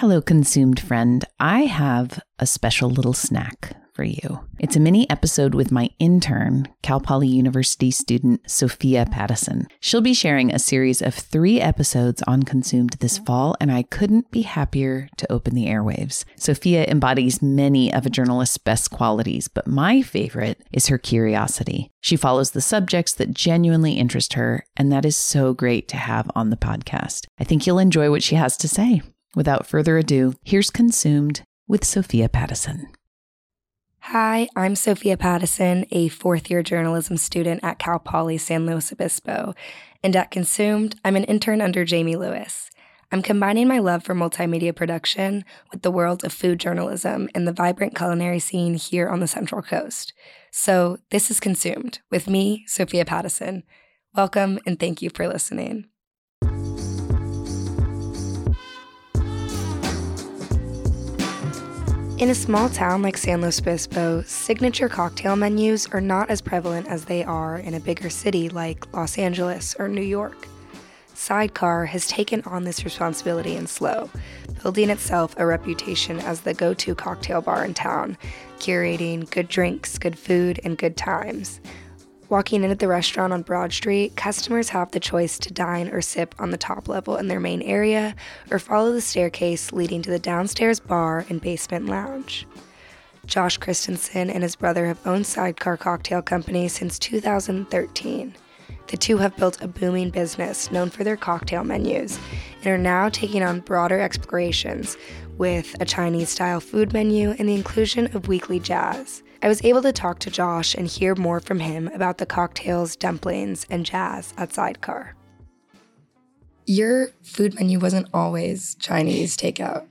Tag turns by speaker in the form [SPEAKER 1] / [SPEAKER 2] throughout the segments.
[SPEAKER 1] Hello, consumed friend. I have a special little snack for you. It's a mini episode with my intern, Cal Poly University student Sophia Pattison. She'll be sharing a series of three episodes on Consumed this fall, and I couldn't be happier to open the airwaves. Sophia embodies many of a journalist's best qualities, but my favorite is her curiosity. She follows the subjects that genuinely interest her, and that is so great to have on the podcast. I think you'll enjoy what she has to say. Without further ado, here's Consumed with Sophia Pattison.
[SPEAKER 2] Hi, I'm Sophia Pattison, a fourth year journalism student at Cal Poly San Luis Obispo. And at Consumed, I'm an intern under Jamie Lewis. I'm combining my love for multimedia production with the world of food journalism and the vibrant culinary scene here on the Central Coast. So, this is Consumed with me, Sophia Pattison. Welcome and thank you for listening. In a small town like San Luis Obispo, signature cocktail menus are not as prevalent as they are in a bigger city like Los Angeles or New York. Sidecar has taken on this responsibility in SLO, building itself a reputation as the go to cocktail bar in town, curating good drinks, good food, and good times, Walking in at the restaurant on Broad Street, customers have the choice to dine or sip on the top level in their main area or follow the staircase leading to the downstairs bar and basement lounge. Josh Christensen and his brother have owned Sidecar Cocktail Company since 2013. The two have built a booming business known for their cocktail menus and are now taking on broader explorations with a Chinese style food menu and the inclusion of weekly jazz. I was able to talk to Josh and hear more from him about the cocktails, dumplings, and jazz at Sidecar. Your food menu wasn't always Chinese takeout.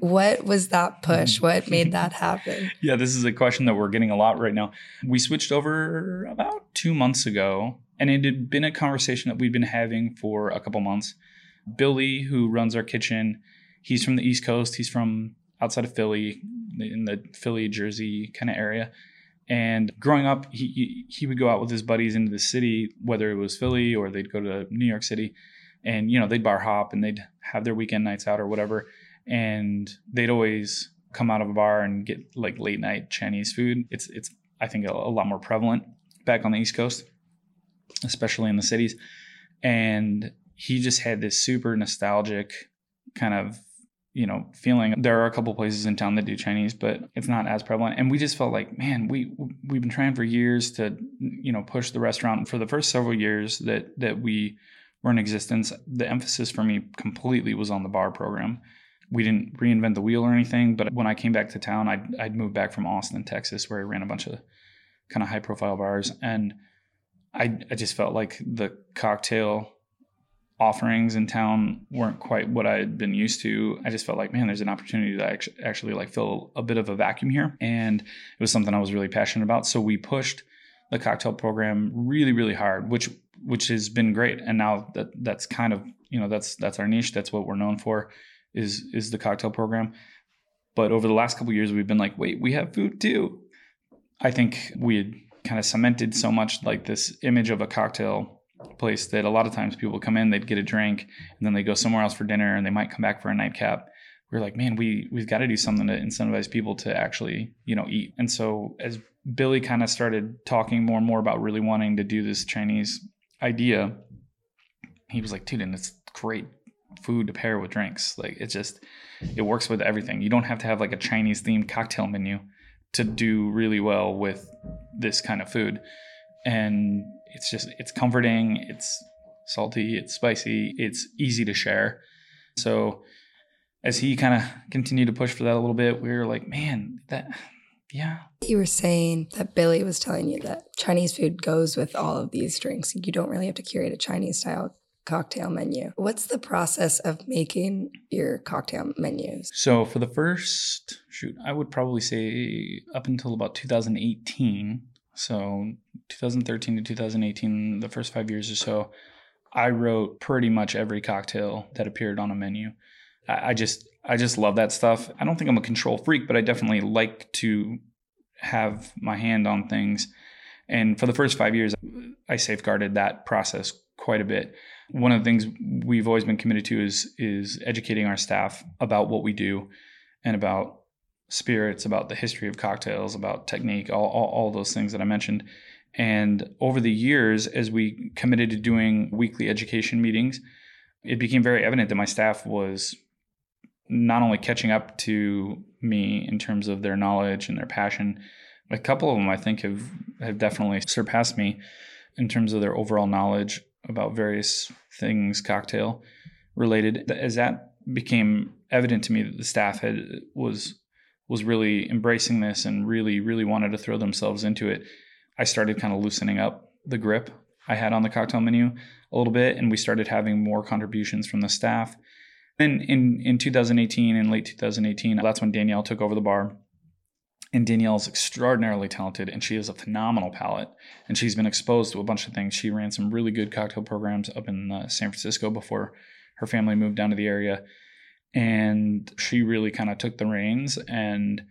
[SPEAKER 2] What was that push? Mm. What made that happen?
[SPEAKER 3] Yeah, this is a question that we're getting a lot right now. We switched over about two months ago, and it had been a conversation that we'd been having for a couple months. Billy, who runs our kitchen, he's from the East Coast. He's from outside of Philly, in the Philly, Jersey kind of area. And growing up, he he would go out with his buddies into the city, whether it was Philly or they'd go to New York City, and you know they'd bar hop and they'd have their weekend nights out or whatever, and they'd always come out of a bar and get like late night Chinese food. It's it's I think a, a lot more prevalent back on the East Coast, especially in the cities, and he just had this super nostalgic kind of you know, feeling there are a couple places in town that do Chinese, but it's not as prevalent. And we just felt like, man, we we've been trying for years to, you know, push the restaurant. For the first several years that that we were in existence, the emphasis for me completely was on the bar program. We didn't reinvent the wheel or anything, but when I came back to town, I'd I'd moved back from Austin, Texas, where I ran a bunch of kind of high profile bars, and I I just felt like the cocktail offerings in town weren't quite what I had been used to. I just felt like, man, there's an opportunity to actually like fill a bit of a vacuum here. And it was something I was really passionate about. So we pushed the cocktail program really, really hard, which which has been great. And now that that's kind of, you know, that's that's our niche. That's what we're known for is is the cocktail program. But over the last couple years we've been like, wait, we have food too. I think we had kind of cemented so much like this image of a cocktail place that a lot of times people come in, they'd get a drink, and then they go somewhere else for dinner, and they might come back for a nightcap. We're like, man, we we've got to do something to incentivize people to actually, you know, eat. And so as Billy kind of started talking more and more about really wanting to do this Chinese idea, he was like, dude, and it's great food to pair with drinks. Like it just it works with everything. You don't have to have like a Chinese themed cocktail menu to do really well with this kind of food. And it's just it's comforting it's salty it's spicy it's easy to share. So as he kind of continued to push for that a little bit we were like man that yeah.
[SPEAKER 2] You were saying that billy was telling you that chinese food goes with all of these drinks. You don't really have to curate a chinese style cocktail menu. What's the process of making your cocktail menus?
[SPEAKER 3] So for the first shoot i would probably say up until about 2018 so 2013 to 2018, the first five years or so, I wrote pretty much every cocktail that appeared on a menu. I, I just I just love that stuff. I don't think I'm a control freak, but I definitely like to have my hand on things. And for the first five years, I safeguarded that process quite a bit. One of the things we've always been committed to is is educating our staff about what we do and about spirits, about the history of cocktails, about technique, all, all, all those things that I mentioned. And over the years, as we committed to doing weekly education meetings, it became very evident that my staff was not only catching up to me in terms of their knowledge and their passion, a couple of them I think have have definitely surpassed me in terms of their overall knowledge about various things cocktail related. As that became evident to me that the staff had was was really embracing this and really really wanted to throw themselves into it, I started kind of loosening up the grip I had on the cocktail menu a little bit, and we started having more contributions from the staff. Then in in 2018, in late 2018, that's when Danielle took over the bar. And Danielle's extraordinarily talented, and she has a phenomenal palate. And she's been exposed to a bunch of things. She ran some really good cocktail programs up in uh, San Francisco before her family moved down to the area. And she really kind of took the reins and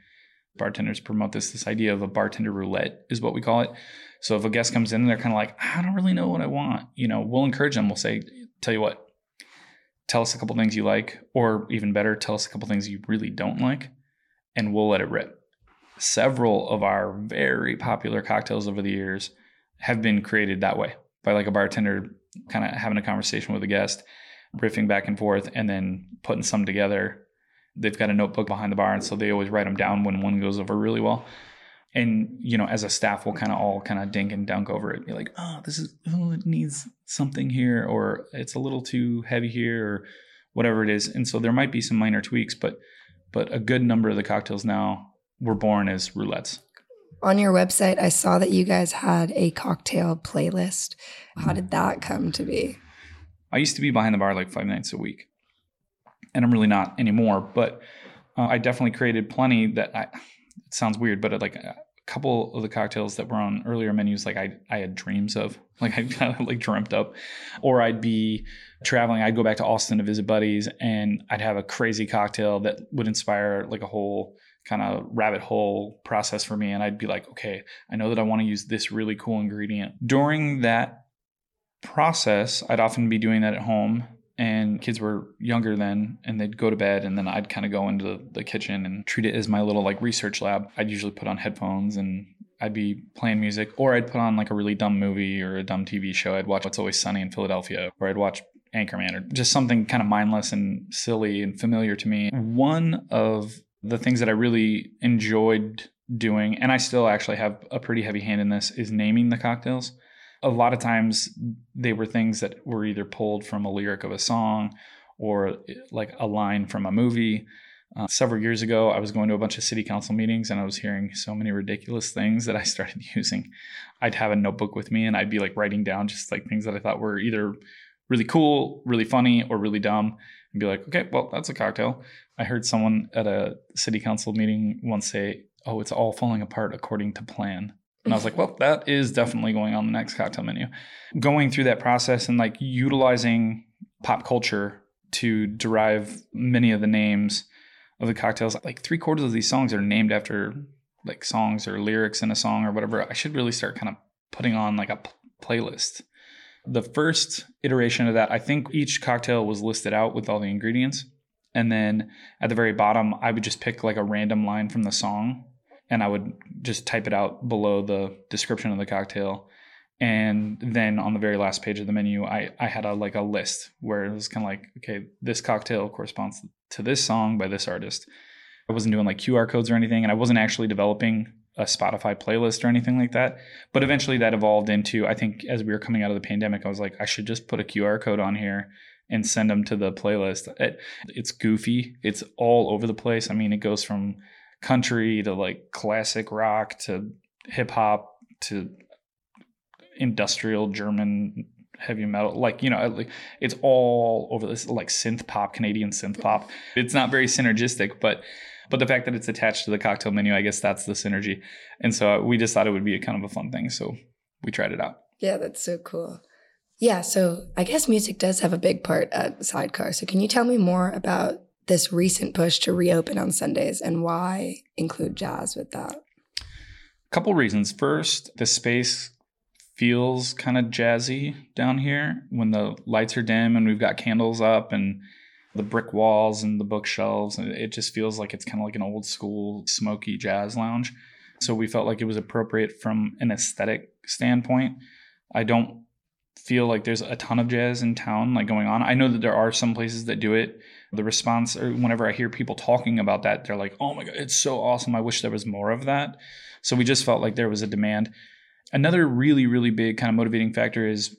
[SPEAKER 3] bartenders promote this this idea of a bartender roulette is what we call it. So if a guest comes in and they're kind of like i don't really know what i want you know we'll encourage them we'll say tell you what tell us a couple things you like or even better tell us a couple things you really don't like and we'll let it rip. Several of our very popular cocktails over the years have been created that way by like a bartender kind of having a conversation with a guest riffing back and forth and then putting some together. They've got a notebook behind the bar and so they always write them down when one goes over really well. And you know as a staff we'll kind of all kind of dink and dunk over it be like oh this is oh it needs something here or it's a little too heavy here or whatever it is. And so there might be some minor tweaks but but a good number of the cocktails now were born as roulettes.
[SPEAKER 2] On your website i saw that you guys had a cocktail playlist. How did that come to be
[SPEAKER 3] i used to be behind the bar like five nights a week and I'm really not anymore. But uh, I definitely created plenty that I. It sounds weird, but like a couple of the cocktails that were on earlier menus, like I I had dreams of, like I kind of like dreamt up, or I'd be traveling. I'd go back to Austin to visit buddies, and I'd have a crazy cocktail that would inspire like a whole kind of rabbit hole process for me and I'd be like, okay, I know that I want to use this really cool ingredient. During that process, I'd often be doing that at home and kids were younger then and they'd go to bed and then I'd kind of go into the kitchen and treat it as my little like research lab. I'd usually put on headphones and I'd be playing music or I'd put on like a really dumb movie or a dumb TV show. I'd watch What's Always Sunny in Philadelphia or I'd watch Anchorman or just something kind of mindless and silly and familiar to me. One of the things that I really enjoyed doing and I still actually have a pretty heavy hand in this is naming the cocktails a lot of times they were things that were either pulled from a lyric of a song or like a line from a movie. Uh, several years ago, I was going to a bunch of city council meetings and I was hearing so many ridiculous things that I started using. I'd have a notebook with me and I'd be like writing down just like things that I thought were either really cool, really funny, or really dumb and be like, okay, well, that's a cocktail. I heard someone at a city council meeting once say, oh, it's all falling apart according to plan. And I was like, well, that is definitely going on the next cocktail menu. Going through that process and like utilizing pop culture to derive many of the names of the cocktails. Like three quarters of these songs are named after like songs or lyrics in a song or whatever. I should really start kind of putting on like a p- playlist. The first iteration of that, I think each cocktail was listed out with all the ingredients. And then at the very bottom, I would just pick like a random line from the song and I would just type it out below the description of the cocktail. And then on the very last page of the menu, I, I had a like a list where it was kind of like, okay, this cocktail corresponds to this song by this artist. I wasn't doing like QR codes or anything, and I wasn't actually developing a Spotify playlist or anything like that. But eventually that evolved into, I think, as we were coming out of the pandemic, I was like, I should just put a QR code on here and send them to the playlist. It, it's goofy. It's all over the place. I mean, it goes from country to like classic rock to hip hop to industrial German heavy metal like you know it's all over this like synth pop canadian synth pop. It's not very synergistic but but the fact that it's attached to the cocktail menu i guess that's the synergy. And so uh, we just thought it would be a kind of a fun thing so we tried it out.
[SPEAKER 2] Yeah that's so cool. Yeah so i guess music does have a big part at sidecar. So can you tell me more about this recent push to reopen on Sundays and why include jazz with that?
[SPEAKER 3] A couple reasons. First, the space feels kind of jazzy down here when the lights are dim and we've got candles up and the brick walls and the bookshelves. It just feels like it's kind of like an old school smoky jazz lounge. So we felt like it was appropriate from an aesthetic standpoint. I don't feel like there's a ton of jazz in town like going on. I know that there are some places that do it. The response or whenever I hear people talking about that, they're like, "Oh my god, it's so awesome. I wish there was more of that." So we just felt like there was a demand. Another really, really big kind of motivating factor is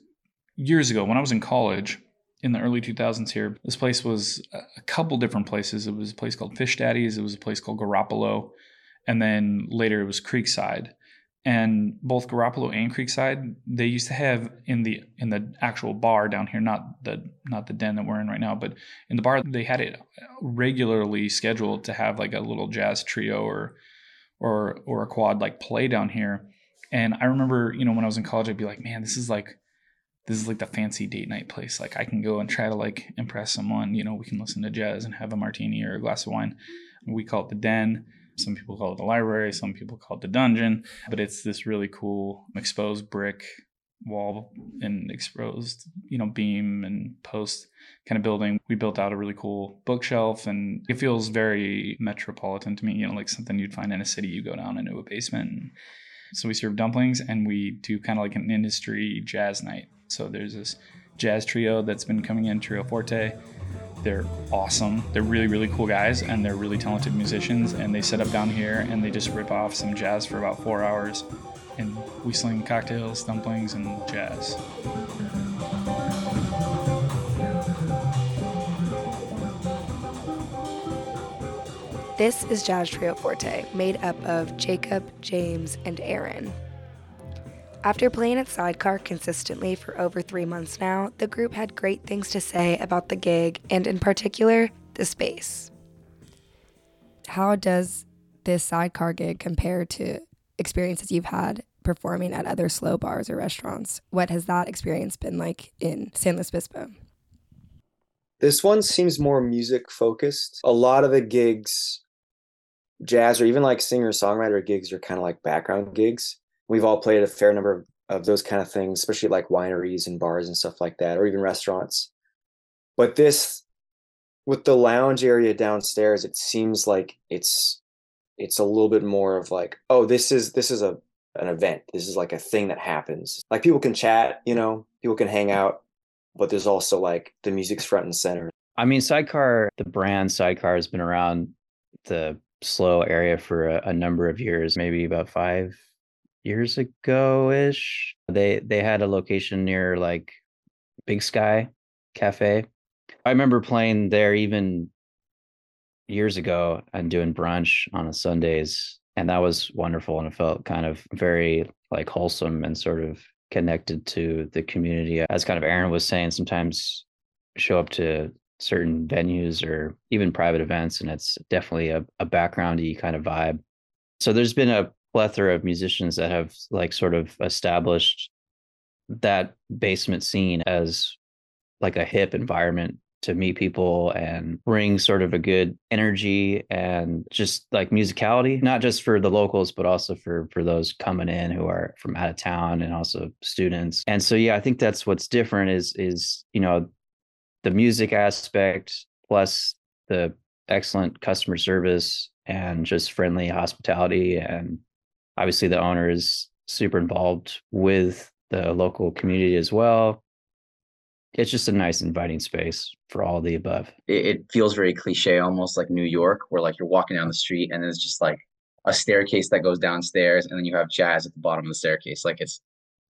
[SPEAKER 3] years ago when I was in college in the early 2000s here, this place was a couple different places. It was a place called Fish Daddies, it was a place called Garoppolo, and then later it was Creekside. And both Garoppolo and Creekside, they used to have in the in the actual bar down here, not the not the den that we're in right now, but in the bar they had it regularly scheduled to have like a little jazz trio or or or a quad like play down here and I remember, you know, when I was in college, I'd be like, man, this is like, this is like the fancy date night place. Like I can go and try to like impress someone. You know, we can listen to jazz and have a martini or a glass of wine. We call it the den. Some people call it the library. Some people call it the dungeon. But it's this really cool exposed brick wall and exposed, you know, beam and post kind of building. We built out a really cool bookshelf and it feels very metropolitan to me, you know, like something you'd find in a city. You go down into a basement and so we serve dumplings and we do kind of like an industry jazz night. So there's this jazz trio that's been coming in, Trio Forte. They're awesome. They're really, really cool guys and they're really talented musicians. And they set up down here and they just rip off some jazz for about four hours. And we sling cocktails, dumplings, and jazz.
[SPEAKER 2] This is Jazz Trio Forte, made up of Jacob, James, and Aaron. After playing at Sidecar consistently for over three months now, the group had great things to say about the gig and, in particular, the space. How does this Sidecar gig compare to experiences you've had performing at other SLO bars or restaurants? What has that experience been like in San Luis Obispo?
[SPEAKER 4] This one seems more music focused. A lot of the gigs jazz or even like singer songwriter gigs are kind of like background gigs. We've all played a fair number of, of those kind of things, especially like wineries and bars and stuff like that, or even restaurants. But this, with the lounge area downstairs, it seems like it's it's a little bit more of like, oh, this is this is a an event. This is like a thing that happens. Like people can chat, you know, people can hang out, but there's also like the music's front and center.
[SPEAKER 5] I mean, Sidecar, the brand Sidecar has been around the SLO area for a, a number of years, maybe about five years ago ish. They they had a location near like Big Sky Cafe. I remember playing there even years ago and doing brunch on a Sundays, and that was wonderful. And it felt kind of very like wholesome and sort of connected to the community. As kind of Aaron was saying, sometimes show up to certain venues or even private events and it's definitely a, a backgroundy kind of vibe so there's been a plethora of musicians that have like sort of established that basement scene as like a hip environment to meet people and bring sort of a good energy and just like musicality not just for the locals but also for for those coming in who are from out of town and also students. And so yeah i think that's what's different is is you know the music aspect plus the excellent customer service and just friendly hospitality and obviously the owner is super involved with the local community as well. It's just a nice inviting space for all the above.
[SPEAKER 6] It, it feels very cliche almost like new york where like you're walking down the street and it's just like a staircase that goes downstairs and then you have jazz at the bottom of the staircase. Like it's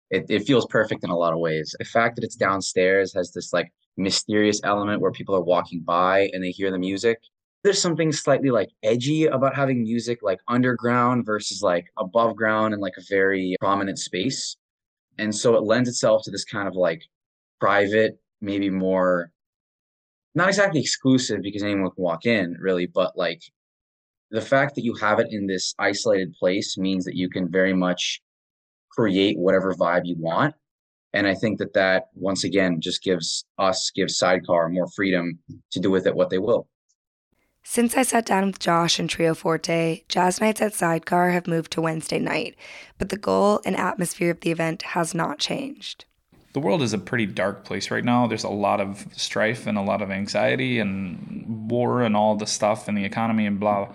[SPEAKER 6] it, it feels perfect in a lot of ways. The fact that it's downstairs has this like mysterious element where people are walking by and they hear the music. There's something slightly like edgy about having music like underground versus like above ground and like a very prominent space. And so it lends itself to this kind of like private, maybe more not exactly exclusive because anyone can walk in really, but like the fact that you have it in this isolated place means that you can very much create whatever vibe you want and i think that that once again just gives us gives sidecar more freedom to do with it what they will
[SPEAKER 2] Since I sat down with Josh and Trio Forte, Jazz Nights at Sidecar have moved to Wednesday night, but the goal and atmosphere of the event has not changed.
[SPEAKER 3] The world is a pretty dark place right now. There's a lot of strife and a lot of anxiety and war and all the stuff and the economy and blah.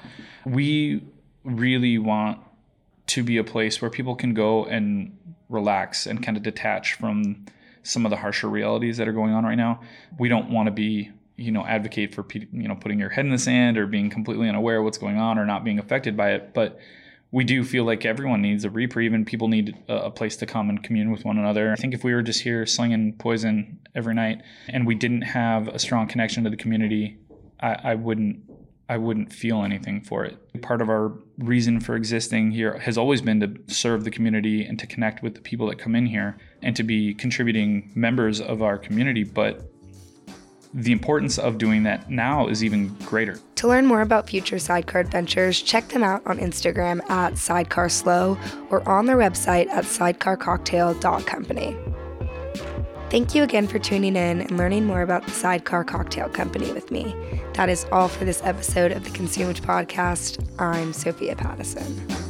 [SPEAKER 3] We really want to be a place where people can go and relax and kind of detach from some of the harsher realities that are going on right now. We don't want to be you know advocate for you know putting your head in the sand or being completely unaware of what's going on or not being affected by it but we do feel like everyone needs a reprieve and people need a place to come and commune with one another. I think if we were just here slinging poison every night and we didn't have a strong connection to the community, I, I wouldn't I wouldn't feel anything for it. Part of our reason for existing here has always been to serve the community and to connect with the people that come in here and to be contributing members of our community. But the importance of doing that now is even greater.
[SPEAKER 2] To learn more about future Sidecar adventures, check them out on Instagram at SidecarSLO or on their website at sidecarcocktail.company. Thank you again for tuning in and learning more about the Sidecar Cocktail Company with me. That is all for this episode of the Consumed Podcast. I'm Sophia Pattison.